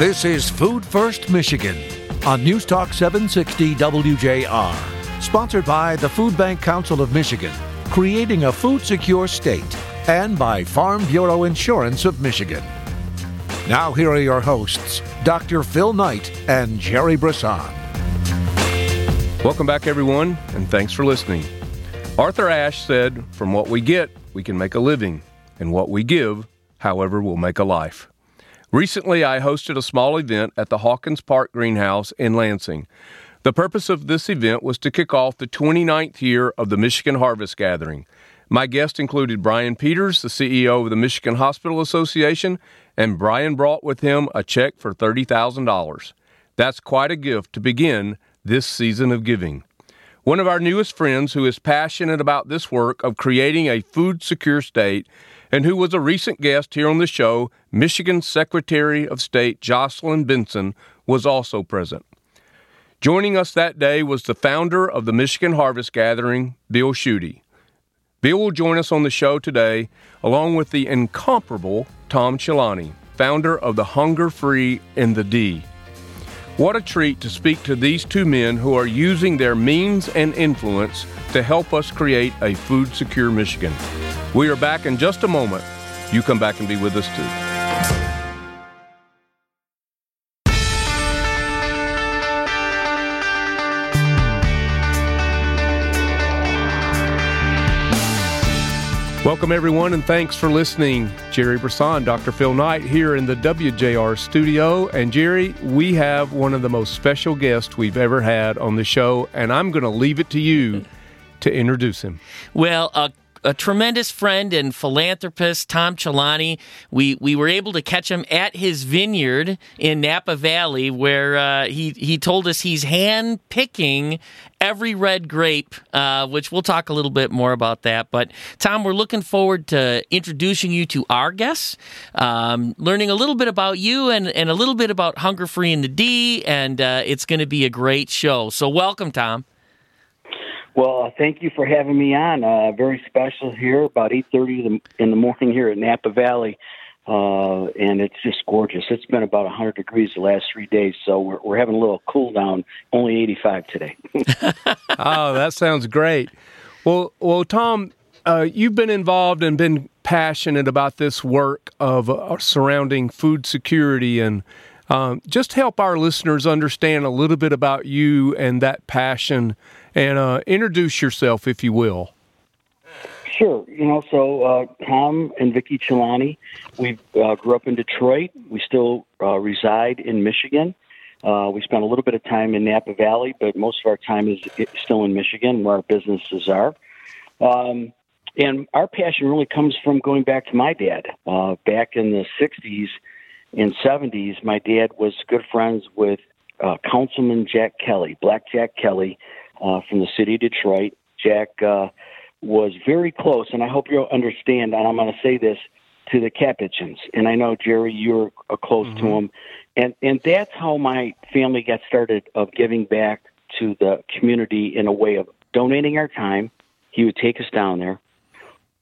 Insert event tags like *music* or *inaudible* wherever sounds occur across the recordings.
This is Food First Michigan on News Talk 760 WJR, sponsored by the Food Bank Council of Michigan, creating a food secure state, and by Farm Bureau Insurance of Michigan. Now, here are your hosts, Dr. Phil Knight and Jerry Brisson. Welcome back, everyone, and thanks for listening. Arthur Ashe said, From what we get, we can make a living, and what we give, however, will make a life. Recently, I hosted a small event at the Hawkins Park Greenhouse in Lansing. The purpose of this event was to kick off the 29th year of the Michigan Harvest Gathering. My guest included Brian Peters, the CEO of the Michigan Hospital Association, and Brian brought with him a check for $30,000. That's quite a gift to begin this season of giving. One of our newest friends who is passionate about this work of creating a food secure state and who was a recent guest here on the show, Michigan Secretary of State Jocelyn Benson, was also present. Joining us that day was the founder of the Michigan Harvest Gathering, Bill Schuette. Bill will join us on the show today, along with the incomparable Tom Celani, founder of the Hunger Free in the D. What a treat to speak to these two men who are using their means and influence to help us create a food secure Michigan. We are back in just a moment. You come back and be with us too. Welcome, everyone, and thanks for listening. Jerry Brisson, Dr. Phil Knight here in the WJR studio. And Jerry, we have one of the most special guests we've ever had on the show, and I'm going to leave it to you to introduce him. Well, a a tremendous friend and philanthropist, Tom Celani. We we were able to catch him at his vineyard in Napa Valley, where uh, he he told us he's hand picking every red grape, uh, which we'll talk a little bit more about that. But Tom, we're looking forward to introducing you to our guests, um, learning a little bit about you and and a little bit about Hunger Free in the D, and uh, it's going to be a great show. So welcome, Tom. Well, uh, thank you for having me on. Uh, very special here, about eight thirty in the morning here at Napa Valley, uh, and it's just gorgeous. It's been about hundred degrees the last three days, so we're, we're having a little cool down. Only eighty five today. *laughs* oh, that sounds great. Well, well, Tom, uh, you've been involved and been passionate about this work of uh, surrounding food security and. Um, just help our listeners understand a little bit about you and that passion and uh, introduce yourself, if you will. Sure. You know, so uh, Tom and Vicki Celani, we uh, grew up in Detroit. We still uh, reside in Michigan. Uh, we spent a little bit of time in Napa Valley, but most of our time is still in Michigan, where our businesses are. Um, and our passion really comes from going back to my dad. Uh, back in the 60s and 70s, my dad was good friends with Councilman Jack Kelly, Black Jack Kelly, uh, from the city of Detroit. Jack uh, was very close, and I hope you'll understand, and I'm going to say this to the Capuchins. And I know, Jerry, you're uh, close mm-hmm. to them. And, and that's how my family got started of giving back to the community in a way of donating our time. He would take us down there,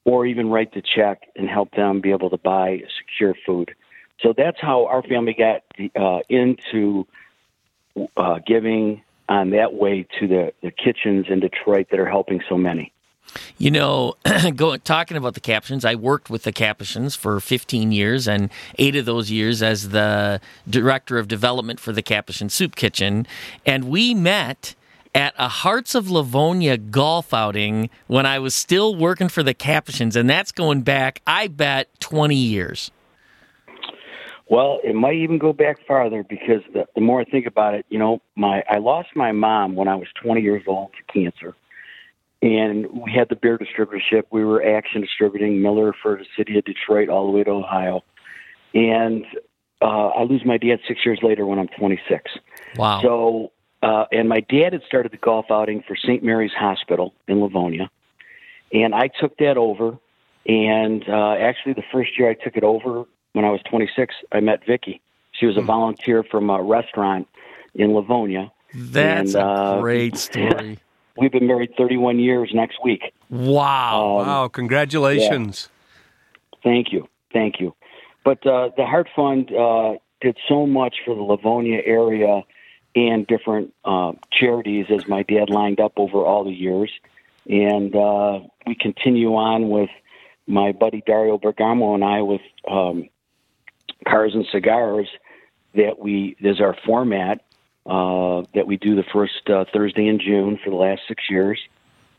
or even write the check and help them be able to buy secure food. So that's how our family got uh, into uh, giving on that way to the, the kitchens in Detroit that are helping so many. You know, *clears throat* going talking about the Capuchins, I worked with the Capuchins for 15 years, and eight of those years as the director of development for the Capuchin Soup Kitchen. And we met at a Hearts of Livonia golf outing when I was still working for the Capuchins, and that's going back, I bet, 20 years. Well, it might even go back farther because the, the more I think about it, you know, my I lost my mom when I was 20 years old to cancer, and we had the beer distributorship. We were Action Distributing Miller for the city of Detroit all the way to Ohio, and uh, I lose my dad six years later when I'm 26. Wow. So, uh, and my dad had started the golf outing for St. Mary's Hospital in Livonia, and I took that over. And uh, actually, the first year I took it over, when I was 26, I met Vicky. She was a hmm. volunteer from a restaurant in Livonia. That's and, a uh, great *laughs* story. We've been married 31 years next week. Wow. Um, wow. Congratulations. Yeah. Thank you. Thank you. But uh, the Heart Fund, uh, did so much for the Livonia area and different uh, charities as my dad lined up over all the years. And uh, we continue on with my buddy Dario Bergamo and I with um, Cars and Cigars that we, is our format uh, that we do the first uh, Thursday in June for the last six years.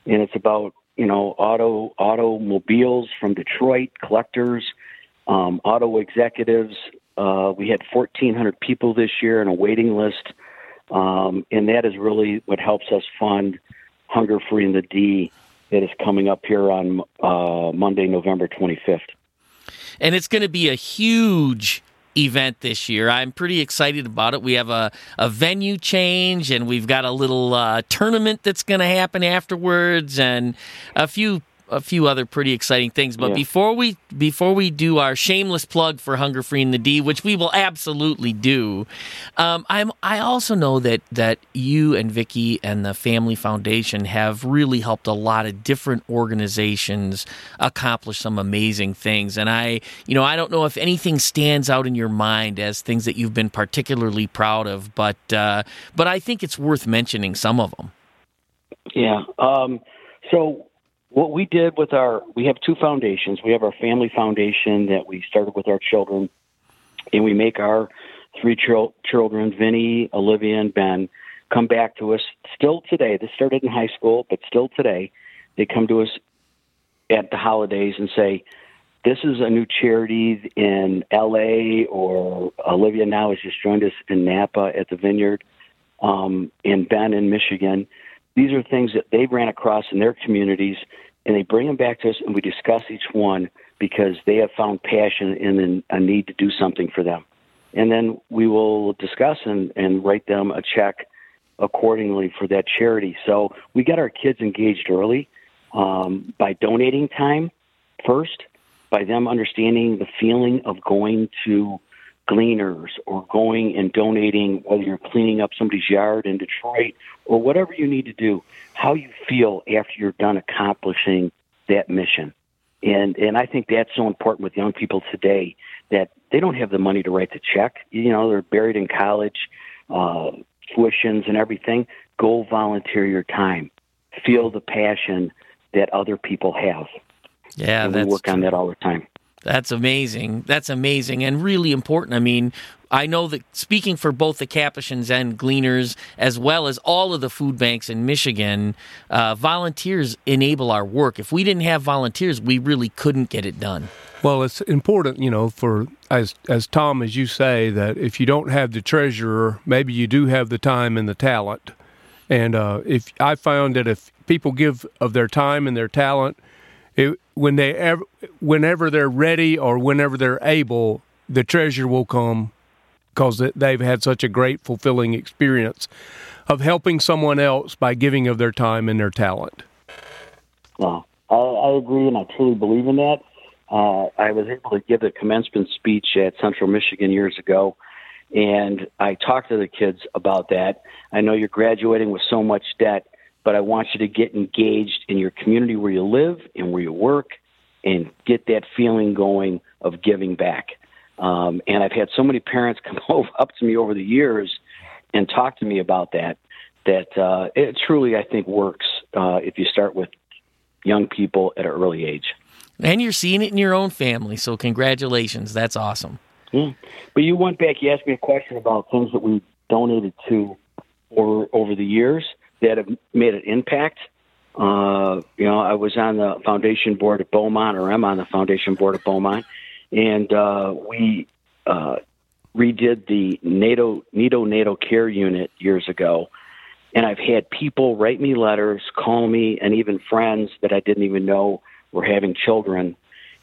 And it's about, you know, auto automobiles from Detroit, collectors, um, auto executives. Uh, we had 1,400 people this year on a waiting list. Um, and that is really what helps us fund Hunger Free in the D that is coming up here on uh, Monday, November 25th. And it's going to be a huge event this year. I'm pretty excited about it. We have a, a venue change and we've got a little uh, tournament that's going to happen afterwards and a few a few other pretty exciting things. But yeah. before we before we do our shameless plug for Hunger Free in the D, which we will absolutely do, um, I'm I also know that that you and Vicky and the Family Foundation have really helped a lot of different organizations accomplish some amazing things. And I, you know, I don't know if anything stands out in your mind as things that you've been particularly proud of, but uh, but I think it's worth mentioning some of them. Yeah. Um, so what we did with our we have two foundations. We have our family foundation that we started with our children and we make our three ch- children vinny olivia and ben come back to us still today. This started in high school but still today they come to us at the holidays and say this is a new charity in la or olivia now has just joined us in napa at the vineyard um, in ben in michigan these are things that they ran across in their communities, and they bring them back to us, and we discuss each one because they have found passion and a need to do something for them. And then we will discuss and, and write them a check accordingly for that charity. So we get our kids engaged early um, by donating time first, by them understanding the feeling of going to gleaners or going and donating, whether you're cleaning up somebody's yard in Detroit or whatever you need to do, how you feel after you're done accomplishing that mission. And and I think that's so important with young people today that they don't have the money to write the check. You know, they're buried in college, uh, tuitions and everything. Go volunteer your time. Feel the passion that other people have. Yeah, and we work on that all the time. That's amazing. That's amazing and really important. I mean, I know that speaking for both the Capuchins and Gleaners, as well as all of the food banks in Michigan, uh, volunteers enable our work. If we didn't have volunteers, we really couldn't get it done. Well, it's important, you know, for as as Tom, as you say, that if you don't have the treasurer, maybe you do have the time and the talent. And uh, if I found that if people give of their time and their talent, it, when they ever, whenever they're ready or whenever they're able, the treasure will come because they've had such a great, fulfilling experience of helping someone else by giving of their time and their talent. Well, I, I agree, and I truly believe in that. Uh, I was able to give a commencement speech at Central Michigan years ago, and I talked to the kids about that. I know you're graduating with so much debt but I want you to get engaged in your community where you live and where you work and get that feeling going of giving back. Um, and I've had so many parents *laughs* come up to me over the years and talk to me about that, that uh, it truly, I think, works uh, if you start with young people at an early age. And you're seeing it in your own family, so congratulations. That's awesome. Yeah. But you went back, you asked me a question about things that we donated to over, over the years that have made an impact. Uh, you know, I was on the foundation board at Beaumont, or I'm on the foundation board at Beaumont, and uh, we uh, redid the NATO neonatal care unit years ago. And I've had people write me letters, call me, and even friends that I didn't even know were having children,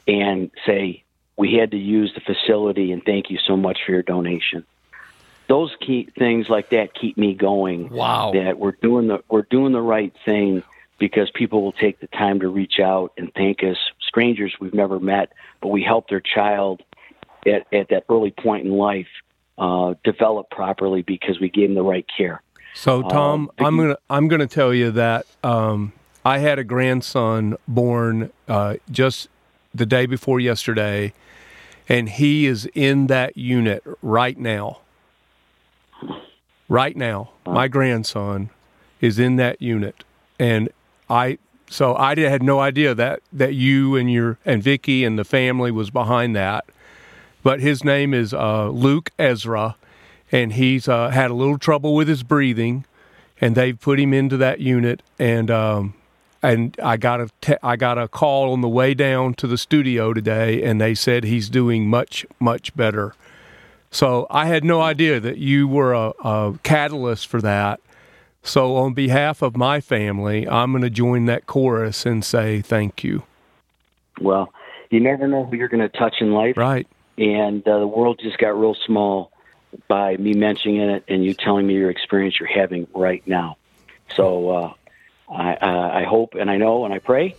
and say, "We had to use the facility, and thank you so much for your donation." Those key things like that keep me going. Wow. That we're doing the we're doing the right thing because people will take the time to reach out and thank us, strangers we've never met, but we help their child at, at that early point in life uh, develop properly because we gave them the right care. So, Tom, uh, I'm gonna I'm gonna tell you that um, I had a grandson born uh, just the day before yesterday, and he is in that unit right now. Right now, my grandson is in that unit, and I so I had no idea that that you and your and Vicky and the family was behind that. But his name is uh, Luke Ezra, and he's uh, had a little trouble with his breathing, and they've put him into that unit. And um, and I got a te- I got a call on the way down to the studio today, and they said he's doing much much better. So I had no idea that you were a, a catalyst for that. So on behalf of my family, I'm going to join that chorus and say thank you. Well, you never know who you're going to touch in life, Right. and uh, the world just got real small by me mentioning it and you telling me your experience you're having right now. So uh, I, uh, I hope and I know and I pray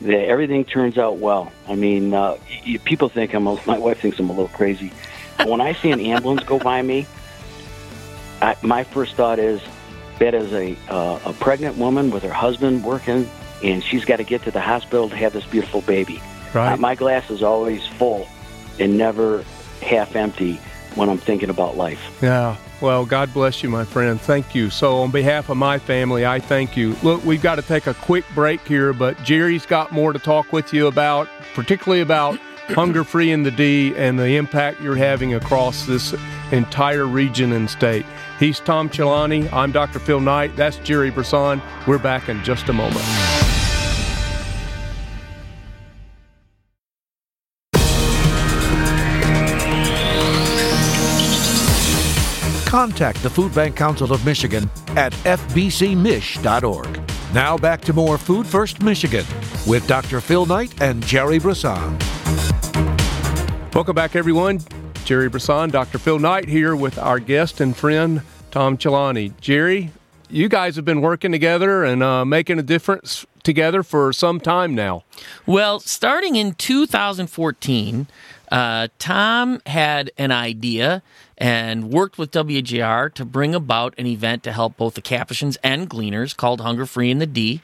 that everything turns out well. I mean, uh, people think I'm a, my wife thinks I'm a little crazy. When I see an ambulance go by me, I, my first thought is that is a uh, a pregnant woman with her husband working, and she's got to get to the hospital to have this beautiful baby. Right. Uh, my glass is always full and never half empty when I'm thinking about life. Yeah. Well, God bless you, my friend. Thank you. So, on behalf of my family, I thank you. Look, we've got to take a quick break here, but Jerry's got more to talk with you about, particularly about Hunger Free in the D and the impact you're having across this entire region and state. He's Tom Celani. I'm Dr. Phil Knight. That's Jerry Brisson. We're back in just a moment. Contact the Food Bank Council of Michigan at fbcmich.org. Now back to more Food First Michigan with Dr. Phil Knight and Jerry Brisson. Welcome back, everyone. Jerry Brisson, Dr. Phil Knight here with our guest and friend, Tom Celani. Jerry, you guys have been working together and uh, making a difference together for some time now. Well, starting in 2014, uh, Tom had an idea and worked with WJR to bring about an event to help both the Capuchins and Gleaners called Hunger Free in the D.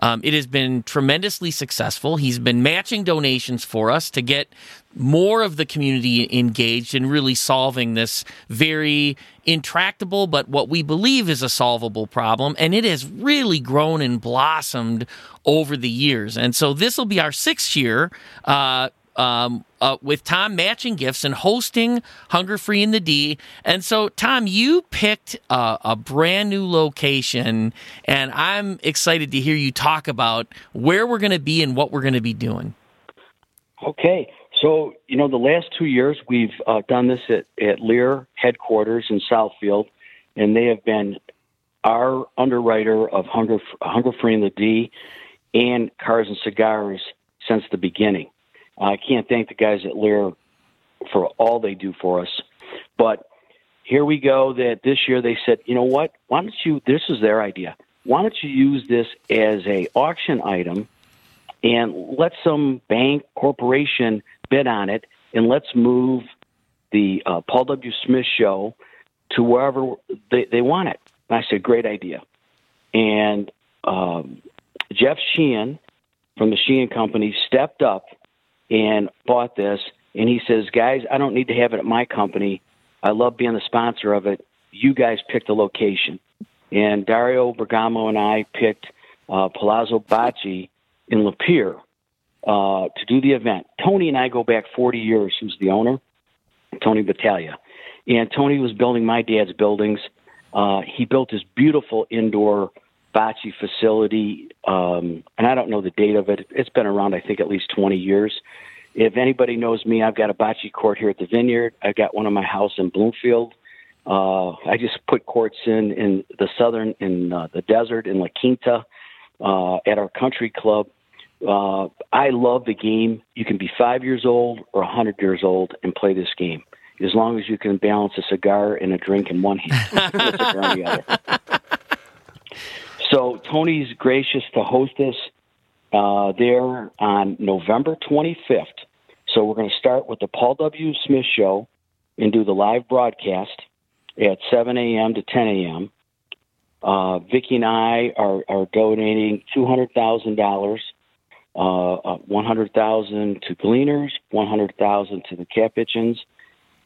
Um, it has been tremendously successful. He's been matching donations for us to get more of the community engaged in really solving this very intractable, but what we believe is a solvable problem. And it has really grown and blossomed over the years. And so this will be our sixth year. Uh, um, uh, with Tom matching gifts and hosting Hunger Free in the D. And so, Tom, you picked a, a brand new location, and I'm excited to hear you talk about where we're going to be and what we're going to be doing. Okay. So, you know, the last two years we've uh, done this at, at Lear headquarters in Southfield, and they have been our underwriter of Hunger, Hunger Free in the D and Cars and Cigars since the beginning. I can't thank the guys at Lear for all they do for us. But here we go that this year they said, you know what? Why don't you, this is their idea. Why don't you use this as a auction item and let some bank corporation bid on it and let's move the uh, Paul W. Smith show to wherever they, they want it. And I said, great idea. And um, Jeff Sheehan from the Sheehan Company stepped up and bought this. And he says, guys, I don't need to have it at my company. I love being the sponsor of it. You guys pick the location. And Dario Bergamo and I picked uh, Palazzo Bocce in Lapeer uh, to do the event. Tony and I go back 40 years. Who's the owner? Tony Battaglia. And Tony was building my dad's buildings. Uh, he built this beautiful indoor bocce facility, um, and I don't know the date of it. It's been around, I think, at least 20 years. If anybody knows me, I've got a bocce court here at the Vineyard. I've got one in my house in Bloomfield. Uh, I just put courts in in the southern, in uh, the desert, in La Quinta, uh, at our country club. Uh, I love the game. You can be five years old or a hundred years old and play this game, as long as you can balance a cigar and a drink in one hand, *laughs* and a cigar in the other. So Tony's gracious to host us uh, there on November 25th. So we're going to start with the Paul W. Smith Show and do the live broadcast at 7 a.m. to 10 a.m. Uh, Vicki and I are, are donating $200,000. Uh, uh, 100,000 to Gleaners, 100,000 to the Capuchins.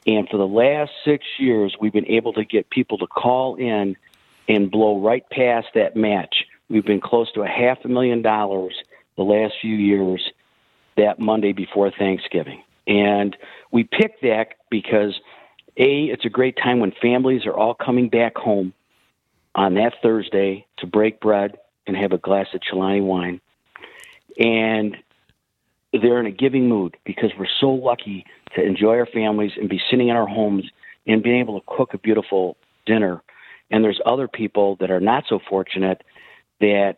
And for the last six years, we've been able to get people to call in and blow right past that match. We've been close to a half a million dollars the last few years that Monday before Thanksgiving. And we picked that because A, it's a great time when families are all coming back home on that Thursday to break bread and have a glass of Celani wine. And they're in a giving mood because we're so lucky to enjoy our families and be sitting in our homes and being able to cook a beautiful dinner. And there's other people that are not so fortunate that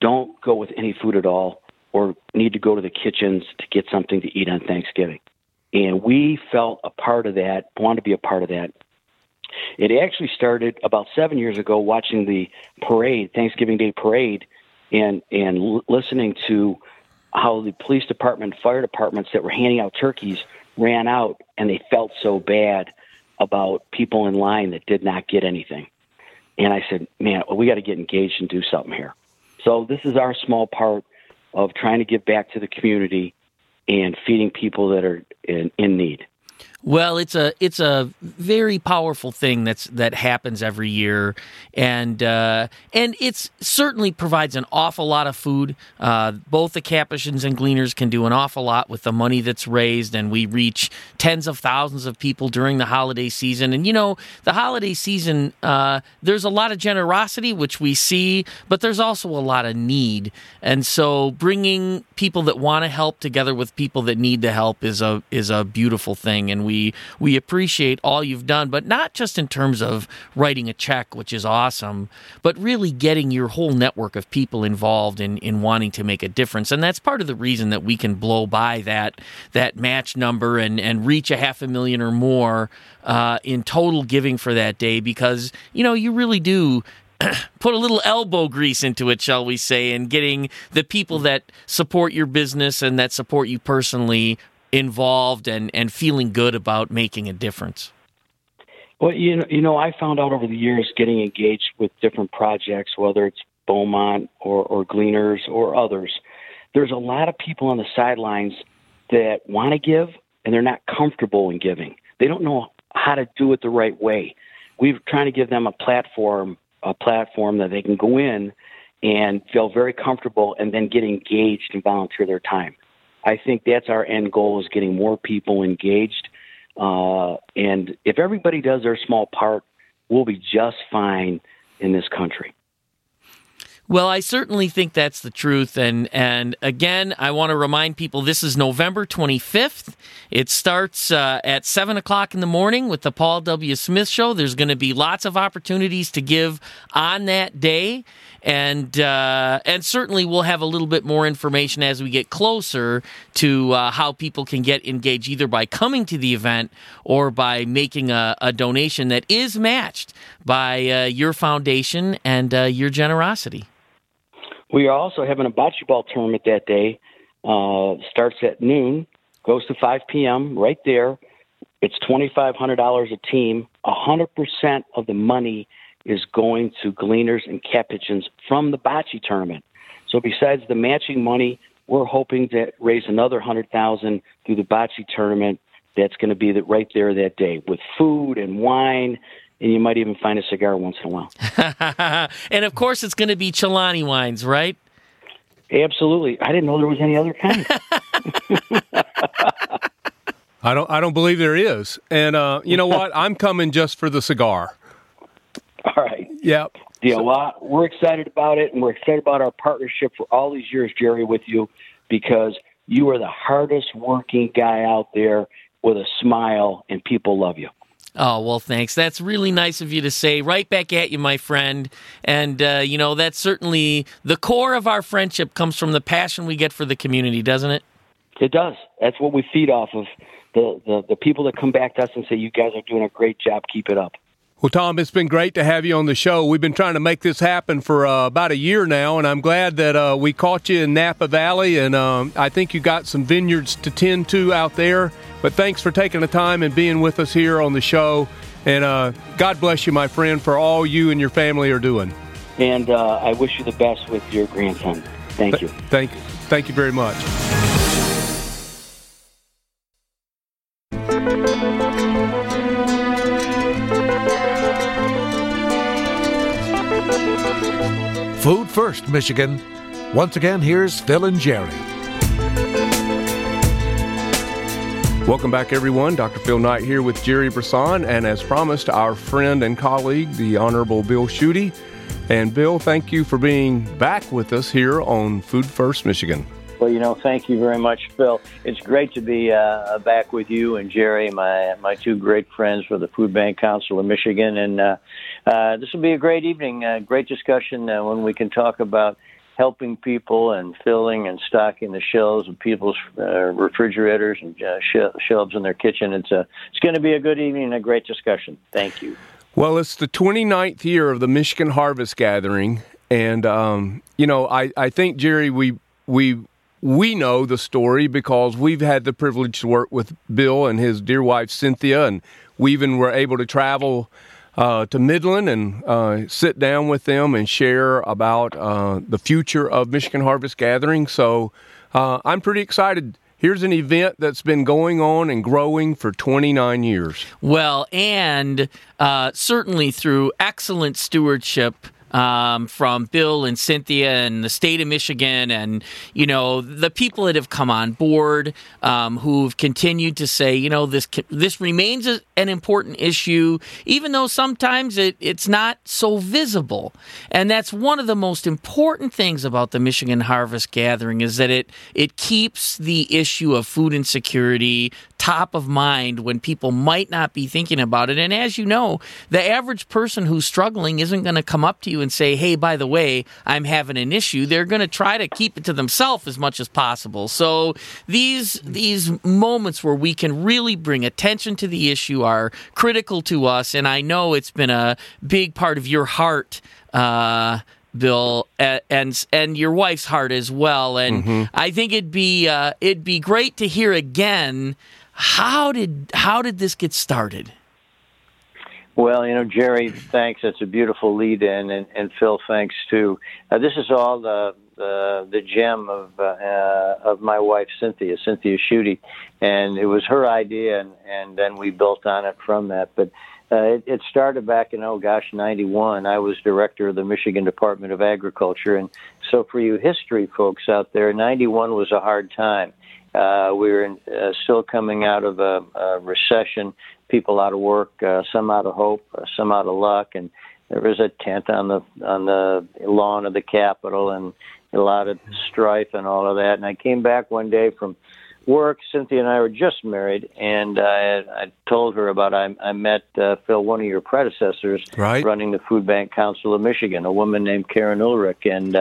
don't go with any food at all or need to go to the kitchens to get something to eat on Thanksgiving. And we felt a part of that, wanted to be a part of that. It actually started about seven years ago watching the parade, Thanksgiving Day parade, and, and l- listening to how the police department, fire departments that were handing out turkeys ran out and they felt so bad about people in line that did not get anything. And I said, man, we got to get engaged and do something here. So this is our small part of trying to give back to the community and feeding people that are in, in need. Well, it's a it's a very powerful thing that's that happens every year, and uh, and it's certainly provides an awful lot of food. Uh, both the Capuchins and Gleaners can do an awful lot with the money that's raised, and we reach tens of thousands of people during the holiday season. And you know, the holiday season, uh, there's a lot of generosity which we see, but there's also a lot of need, and so bringing people that want to help together with people that need the help is a is a beautiful thing, and we we we appreciate all you've done, but not just in terms of writing a check, which is awesome, but really getting your whole network of people involved in, in wanting to make a difference. And that's part of the reason that we can blow by that that match number and, and reach a half a million or more uh, in total giving for that day because, you know, you really do *clears throat* put a little elbow grease into it, shall we say, and getting the people that support your business and that support you personally involved and, and feeling good about making a difference? Well, you know, you know, I found out over the years getting engaged with different projects, whether it's Beaumont or, or Gleaners or others. There's a lot of people on the sidelines that want to give and they're not comfortable in giving. They don't know how to do it the right way. We're trying to give them a platform, a platform that they can go in and feel very comfortable and then get engaged and volunteer their time. I think that's our end goal is getting more people engaged. Uh, and if everybody does their small part, we'll be just fine in this country. Well, I certainly think that's the truth. And, and again, I want to remind people this is November 25th. It starts uh, at 7 o'clock in the morning with the Paul W. Smith Show. There's going to be lots of opportunities to give on that day. And, uh, and certainly we'll have a little bit more information as we get closer to uh, how people can get engaged either by coming to the event or by making a, a donation that is matched by uh, your foundation and uh, your generosity. We are also having a bocce ball tournament that day. Uh, starts at noon, goes to 5 p.m. right there. It's $2,500 a team. 100% of the money is going to Gleaners and Capuchins from the bocce tournament. So besides the matching money, we're hoping to raise another 100000 through the bocce tournament that's going to be right there that day with food and wine and you might even find a cigar once in a while. *laughs* and of course, it's going to be Celani wines, right? Absolutely. I didn't know there was any other kind. *laughs* I don't. I don't believe there is. And uh, you know what? I'm coming just for the cigar. *laughs* All right. Yep. Yeah. Well, we're excited about it, and we're excited about our partnership for all these years, Jerry, with you, because you are the hardest working guy out there with a smile, and people love you. Oh, well, thanks. That's really nice of you to say. Right back at you, my friend. And, uh, you know, that's certainly the core of our friendship comes from the passion we get for the community, doesn't it? It does. That's what we feed off of. The, the, the people that come back to us and say, you guys are doing a great job. Keep it up. Well, Tom, it's been great to have you on the show. We've been trying to make this happen for uh, about a year now, and I'm glad that uh, we caught you in Napa Valley. And um, I think you got some vineyards to tend to out there. But thanks for taking the time and being with us here on the show. And uh, God bless you, my friend, for all you and your family are doing. And uh, I wish you the best with your grandson. Thank Th- you. Thank, thank you very much. Food First, Michigan. Once again, here's Phil and Jerry. Welcome back, everyone. Dr. Phil Knight here with Jerry Brisson, and as promised, our friend and colleague, the Honorable Bill Schuette. And Bill, thank you for being back with us here on Food First Michigan. Well, you know, thank you very much, Phil. It's great to be uh, back with you and Jerry, my my two great friends for the Food Bank Council of Michigan, and uh, uh, this will be a great evening, a great discussion uh, when we can talk about helping people and filling and stocking the shelves of people's uh, refrigerators and uh, shelves in their kitchen. It's a it's going to be a good evening and a great discussion. Thank you. Well, it's the 29th year of the Michigan Harvest Gathering, and um, you know, I, I think Jerry, we we we know the story because we've had the privilege to work with Bill and his dear wife Cynthia, and we even were able to travel uh, to Midland and uh, sit down with them and share about uh, the future of Michigan Harvest Gathering. So uh, I'm pretty excited. Here's an event that's been going on and growing for 29 years. Well, and uh, certainly through excellent stewardship um, from Bill and Cynthia and the state of Michigan, and you know the people that have come on board, um, who've continued to say, you know, this this remains an important issue, even though sometimes it, it's not so visible. And that's one of the most important things about the Michigan Harvest Gathering is that it it keeps the issue of food insecurity top of mind when people might not be thinking about it. And as you know, the average person who's struggling isn't going to come up to you and say, hey, by the way, I'm having an issue. They're going to try to keep it to themselves as much as possible. So these, these moments where we can really bring attention to the issue are critical to us. And I know it's been a big part of your heart. Uh, Bill, and and your wife's heart as well. And mm-hmm. I think it'd be uh, it'd be great to hear again how did how did this get started? Well, you know, Jerry, thanks. That's a beautiful lead in, and, and Phil, thanks too. Uh, this is all the the, the gem of uh, uh, of my wife Cynthia, Cynthia Schuette, and it was her idea, and, and then we built on it from that. But uh, it, it started back in oh gosh, '91. I was director of the Michigan Department of Agriculture, and so for you history folks out there, '91 was a hard time. Uh, we were in, uh, still coming out of a, a recession, people out of work, uh, some out of hope, uh, some out of luck, and there was a tent on the on the lawn of the Capitol, and a lot of strife and all of that. And I came back one day from work. Cynthia and I were just married, and I, I told her about I, I met uh, Phil, one of your predecessors, right. running the Food Bank Council of Michigan, a woman named Karen Ulrich, and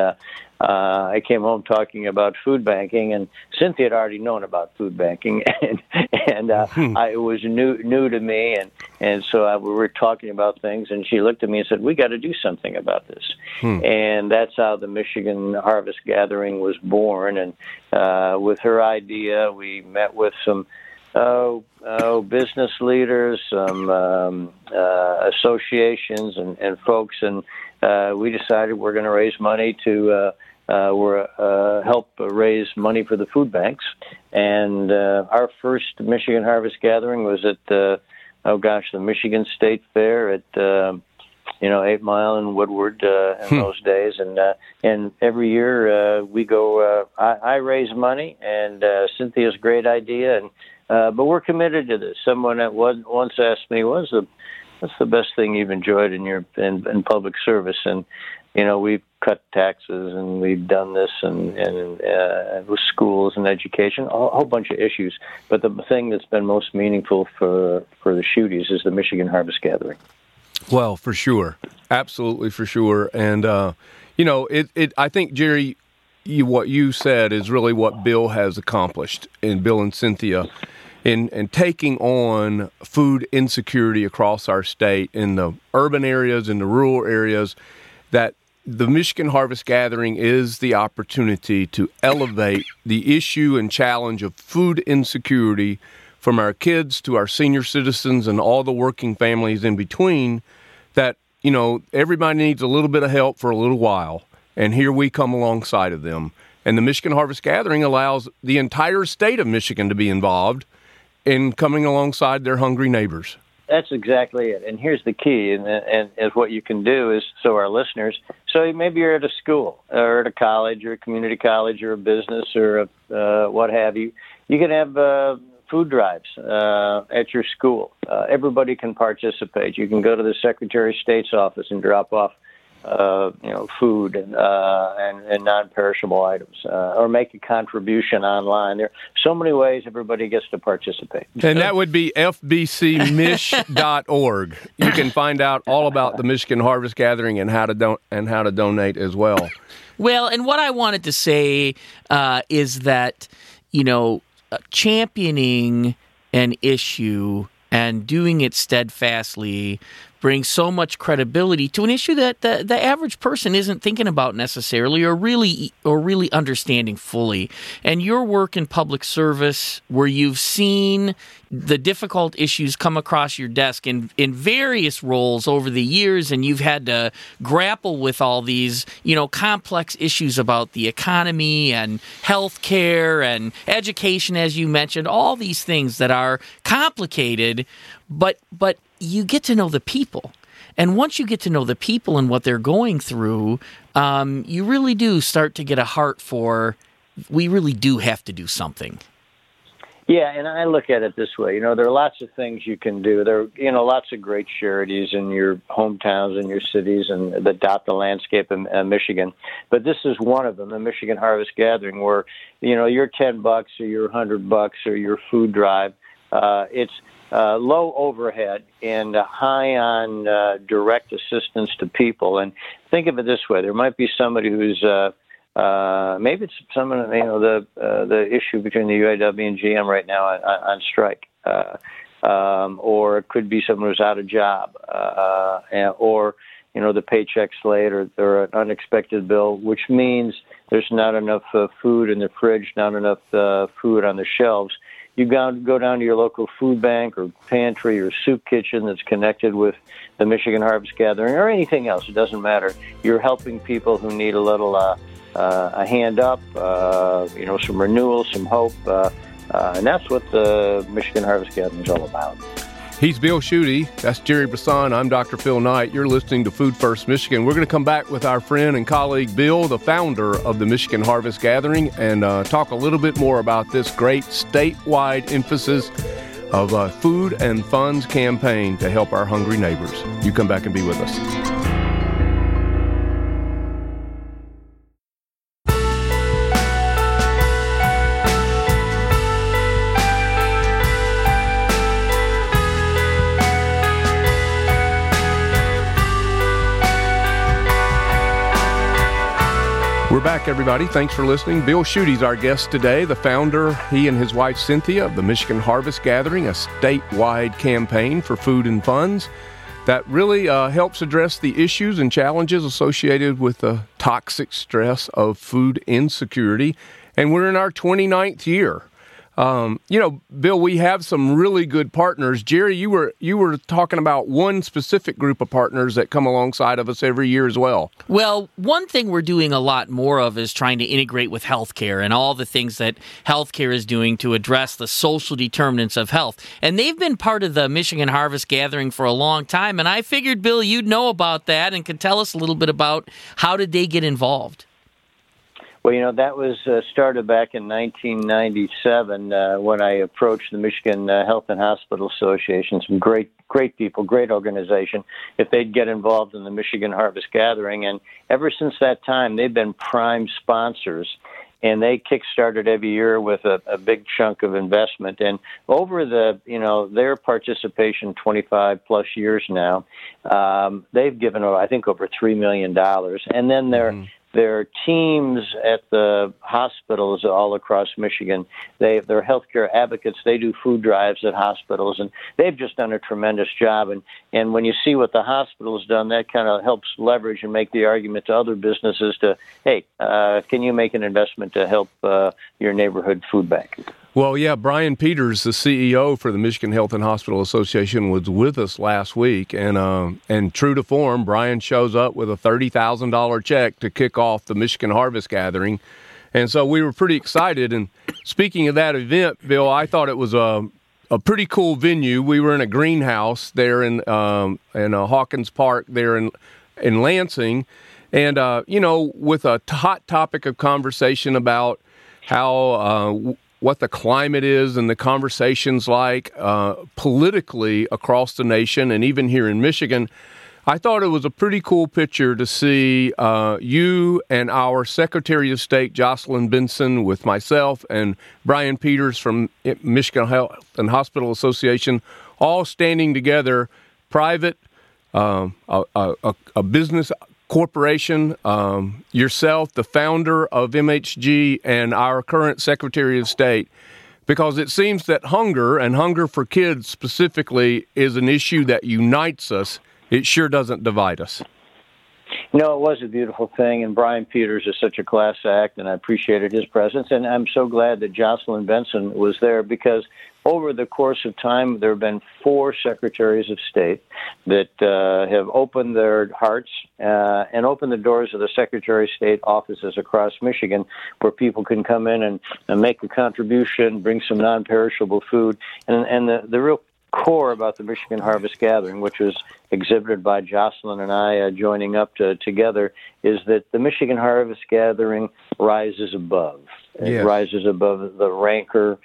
uh, I came home talking about food banking, and Cynthia had already known about food banking, *laughs* and and uh, hmm. I, it was new new to me, and and so I, we were talking about things, and she looked at me and said, "We got to do something about this," hmm. and that's how the Michigan Harvest Gathering was born. And uh, with her idea, we met with some oh, oh business leaders, some um, uh, associations, and, and folks, and uh, we decided we're going to raise money to. Uh, uh, were uh, help raise money for the food banks. And uh, our first Michigan Harvest Gathering was at uh, oh gosh, the Michigan State Fair at uh, you know Eight Mile and Woodward uh, in hmm. those days. And uh, and every year uh, we go. Uh, I, I raise money, and uh, Cynthia's great idea, and uh, but we're committed to this. Someone that was, once asked me, "Was the what's the best thing you've enjoyed in your in, in public service?" And you know, we've cut taxes and we've done this and, and uh, with schools and education, a whole bunch of issues. But the thing that's been most meaningful for, for the Schuettes is the Michigan Harvest Gathering. Well, for sure. Absolutely for sure. And, uh, you know, it, it, I think, Jerry, you, what you said is really what Bill has accomplished, and Bill and Cynthia, in, in taking on food insecurity across our state in the urban areas, in the rural areas, that the Michigan Harvest Gathering is the opportunity to elevate the issue and challenge of food insecurity from our kids to our senior citizens and all the working families in between that you know everybody needs a little bit of help for a little while and here we come alongside of them. And the Michigan Harvest Gathering allows the entire state of Michigan to be involved in coming alongside their hungry neighbors. That's exactly it. And here's the key, and, and, and what you can do is, so our listeners, so maybe you're at a school or at a college or a community college or a business or a, uh, what have you. You can have uh, food drives uh, at your school. Uh, everybody can participate. You can go to the Secretary of State's office and drop off uh, you know, food and, uh, and, and non-perishable items, uh, or make a contribution online. There are so many ways everybody gets to participate. And that would be fbcmich.org. You can find out all about the Michigan Harvest Gathering and how to don- and how to donate as well. Well, and what I wanted to say uh, is that you know, uh, championing an issue and doing it steadfastly brings so much credibility to an issue that the, the average person isn't thinking about necessarily or really or really understanding fully. And your work in public service where you've seen the difficult issues come across your desk in in various roles over the years and you've had to grapple with all these, you know, complex issues about the economy and health care and education as you mentioned, all these things that are complicated, but but you get to know the people. And once you get to know the people and what they're going through, um, you really do start to get a heart for we really do have to do something. Yeah, and I look at it this way. You know, there are lots of things you can do. There, are, you know, lots of great charities in your hometowns and your cities and that dot the landscape in uh, Michigan. But this is one of them, the Michigan Harvest Gathering, where you know your ten bucks or your hundred bucks or your food drive. Uh, it's uh, low overhead and uh, high on uh, direct assistance to people. And think of it this way: there might be somebody who's uh, uh, maybe it's someone you know the uh, the issue between the UAW and GM right now on, on strike, uh, um, or it could be someone who's out of job, uh, or you know the paycheck's late or, or an unexpected bill, which means there's not enough uh, food in the fridge, not enough uh, food on the shelves you go, go down to your local food bank or pantry or soup kitchen that's connected with the Michigan Harvest Gathering or anything else. It doesn't matter. You're helping people who need a little uh, uh, a hand up, uh, you know, some renewal, some hope, uh, uh, and that's what the Michigan Harvest Gathering is all about. He's Bill Schuette. That's Jerry Brisson. I'm Dr. Phil Knight. You're listening to Food First Michigan. We're going to come back with our friend and colleague Bill, the founder of the Michigan Harvest Gathering, and uh, talk a little bit more about this great statewide emphasis of a food and funds campaign to help our hungry neighbors. You come back and be with us. Everybody. Thanks for listening. Bill Schuette's our guest today, the founder, he and his wife Cynthia, of the Michigan Harvest Gathering, a statewide campaign for food and funds that really uh, helps address the issues and challenges associated with the toxic stress of food insecurity. And we're in our 29th year. Um, you know, Bill, we have some really good partners. Jerry, you were you were talking about one specific group of partners that come alongside of us every year as well. Well, one thing we're doing a lot more of is trying to integrate with healthcare and all the things that healthcare is doing to address the social determinants of health. And they've been part of the Michigan Harvest Gathering for a long time. And I figured, Bill, you'd know about that and could tell us a little bit about how did they get involved. Well, you know, that was uh, started back in 1997 uh, when I approached the Michigan uh, Health and Hospital Association. Some great, great people, great organization. If they'd get involved in the Michigan Harvest Gathering, and ever since that time, they've been prime sponsors. And they kickstarted every year with a, a big chunk of investment. And over the, you know, their participation, 25 plus years now, um, they've given, I think, over three million dollars. And then they're mm-hmm there are teams at the hospitals all across Michigan. They they're healthcare advocates. They do food drives at hospitals, and they've just done a tremendous job. And and when you see what the hospital's done, that kind of helps leverage and make the argument to other businesses to, hey, uh, can you make an investment to help uh, your neighborhood food bank? Well, yeah, Brian Peters, the CEO for the Michigan Health and Hospital Association, was with us last week, and uh, and true to form, Brian shows up with a thirty thousand dollar check to kick off the Michigan Harvest Gathering, and so we were pretty excited. And speaking of that event, Bill, I thought it was a a pretty cool venue. We were in a greenhouse there in um, in uh, Hawkins Park there in in Lansing, and uh, you know, with a hot topic of conversation about how uh, what the climate is and the conversations like uh, politically across the nation and even here in Michigan. I thought it was a pretty cool picture to see uh, you and our Secretary of State, Jocelyn Benson, with myself and Brian Peters from Michigan Health and Hospital Association, all standing together, private, um, a, a, a, business corporation, um, yourself, the founder of MHG, and our current Secretary of State, because it seems that hunger and hunger for kids specifically is an issue that unites us it sure doesn't divide us. No, it was a beautiful thing, and Brian Peters is such a class act, and I appreciated his presence. And I'm so glad that Jocelyn Benson was there because over the course of time, there have been four secretaries of state that uh, have opened their hearts uh, and opened the doors of the Secretary of State offices across Michigan where people can come in and, and make a contribution, bring some non perishable food. And, and the, the real core about the Michigan Harvest Gathering, which was exhibited by Jocelyn and I uh, joining up to, together, is that the Michigan Harvest Gathering rises above. It yes. rises above the rancor,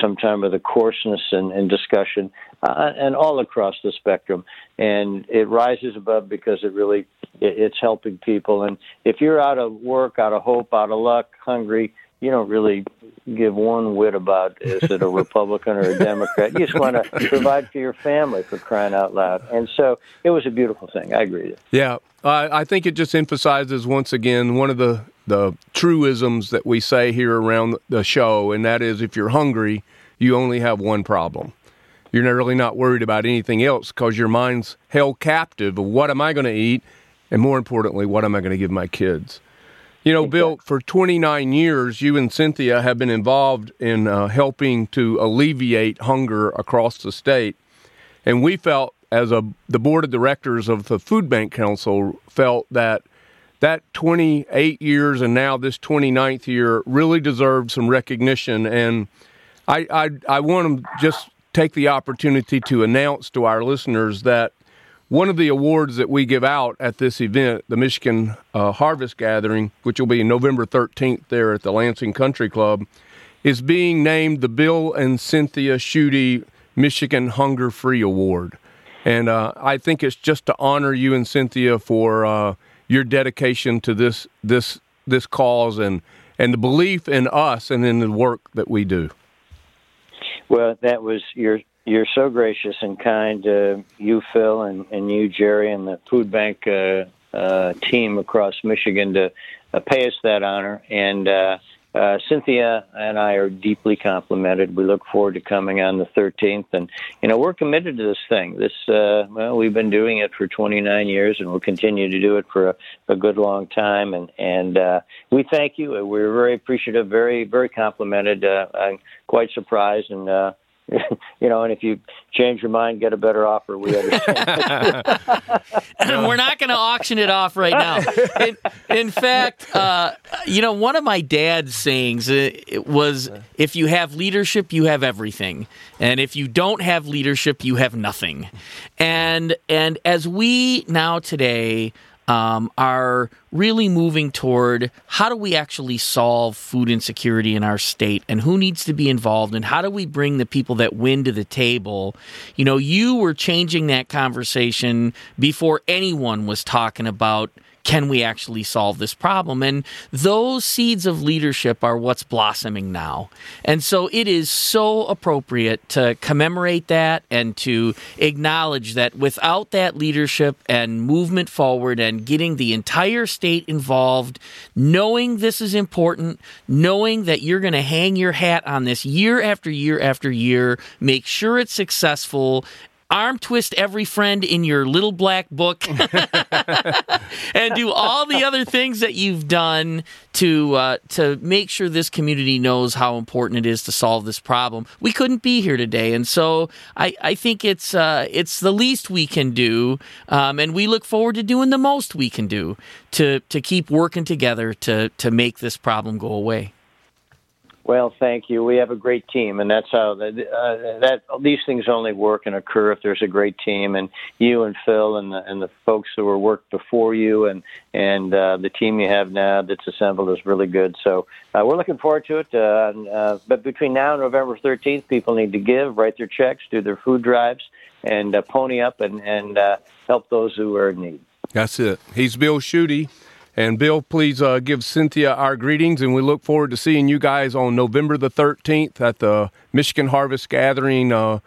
sometimes of the coarseness and, and discussion, uh, and all across the spectrum. And it rises above because it really it, it's helping people. And if you're out of work, out of hope, out of luck, hungry, you don't really give one whit about is it a *laughs* Republican or a Democrat. You just want to *laughs* provide for your family for crying out loud. And so it was a beautiful thing. I agree. Yeah, I think it just emphasizes once again one of the the truisms that we say here around the show, and that is if you're hungry, you only have one problem. You're really not worried about anything else because your mind's held captive of what am I going to eat, and more importantly, what am I going to give my kids. You know, Bill, for 29 years, you and Cynthia have been involved in uh, helping to alleviate hunger across the state. And we felt, as a, the board of directors of the Food Bank Council, felt that that 28 years and now this 29th year really deserved some recognition. And I, I, I want to just take the opportunity to announce to our listeners that one of the awards that we give out at this event, the Michigan uh, Harvest Gathering, which will be November 13th there at the Lansing Country Club, is being named the Bill and Cynthia Schuette Michigan Hunger Free Award. And uh, I think it's just to honor you and Cynthia for uh, your dedication to this this this cause and and the belief in us and in the work that we do. Well, that was your you're so gracious and kind, uh, you, Phil, and, and you, Jerry, and the food bank uh, uh, team across Michigan to uh, pay us that honor. And uh, uh, Cynthia and I are deeply complimented. We look forward to coming on the 13th, and you know we're committed to this thing. This well, we've been doing it for 29 years, and we'll continue to do it for a, a good long time. And and we thank you. We're very appreciative, very very complimented. I'm quite surprised, and *laughs* you know, and if you change your mind, get a better offer. We understand. *laughs* We're not going to auction it off right now. In, in fact, uh, you know, one of my dad's sayings uh, was, "If you have leadership, you have everything, and if you don't have leadership, you have nothing." And and as we now today um, are really moving toward how do we actually solve food insecurity in our state and who needs to be involved and how do we bring the people that win to the table. You know, you were changing that conversation before anyone was talking about can we actually solve this problem? And those seeds of leadership are what's blossoming now. And so it is so appropriate to commemorate that and to acknowledge that without that leadership and movement forward and getting the entire state involved, knowing this is important, knowing that you're going to hang your hat on this year after year after year, make sure it's successful, arm twist every friend in your little black book *laughs* and do all the other things that you've done to uh, to make sure this community knows how important it is to solve this problem. We couldn't be here today, and so I, I think it's uh, it's the least we can do, um, and we look forward to doing the most we can do to to keep working together to to make this problem go away. Well, thank you. We have a great team, and that's how that, uh, that these things only work and occur if there's a great team. And you and Phil and the, and the folks who were worked before you, and and uh, the team you have now that's assembled is really good. So uh, we're looking forward to it. Uh, uh, but between now and November 13th, people need to give, write their checks, do their food drives, and uh, pony up and and help those who are in need. That's it. He's Bill Schuette. And Bill, please uh, give Cynthia our greetings, and we look forward to seeing you guys on November the 13th at the Michigan Harvest Gathering uh,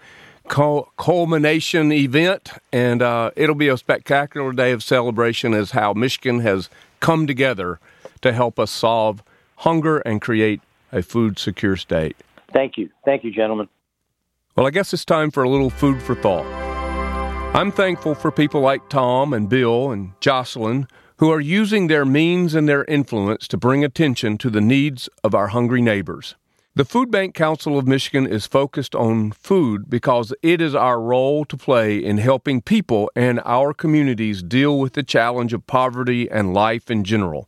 culmination event. And uh, it'll be a spectacular day of celebration as how Michigan has come together to help us solve hunger and create a food secure state. Thank you. Thank you, gentlemen. Well, I guess it's time for a little food for thought. I'm thankful for people like Tom and Bill and Jocelyn who are using their means and their influence to bring attention to the needs of our hungry neighbors. The Food Bank Council of Michigan is focused on food because it is our role to play in helping people and our communities deal with the challenge of poverty and life in general.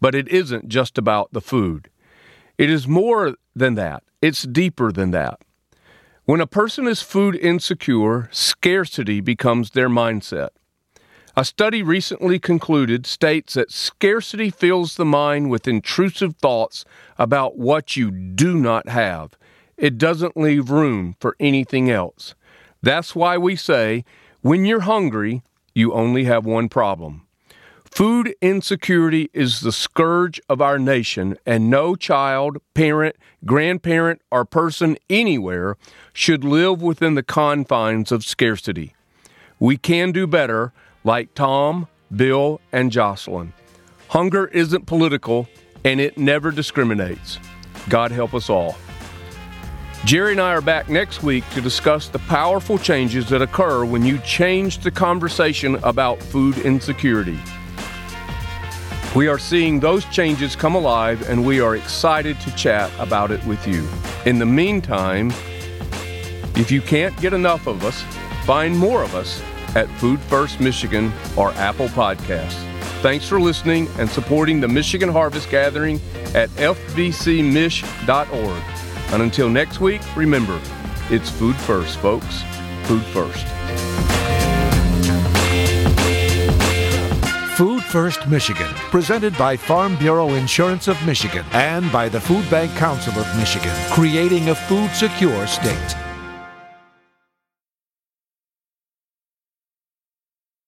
But it isn't just about the food. It is more than that. It's deeper than that. When a person is food insecure, scarcity becomes their mindset. A study recently concluded states that scarcity fills the mind with intrusive thoughts about what you do not have. It doesn't leave room for anything else. That's why we say when you're hungry, you only have one problem. Food insecurity is the scourge of our nation, and no child, parent, grandparent, or person anywhere should live within the confines of scarcity. We can do better like Tom, Bill, and Jocelyn. Hunger isn't political and it never discriminates. God help us all. Jerry and I are back next week to discuss the powerful changes that occur when you change the conversation about food insecurity. We are seeing those changes come alive and we are excited to chat about it with you. In the meantime, if you can't get enough of us, find more of us at Food First Michigan or Apple Podcasts. Thanks for listening and supporting the Michigan Harvest Gathering at fbcmich.org. And until next week, remember, it's food first, folks. Food first. Food First Michigan, presented by Farm Bureau Insurance of Michigan and by the Food Bank Council of Michigan, creating a food secure state.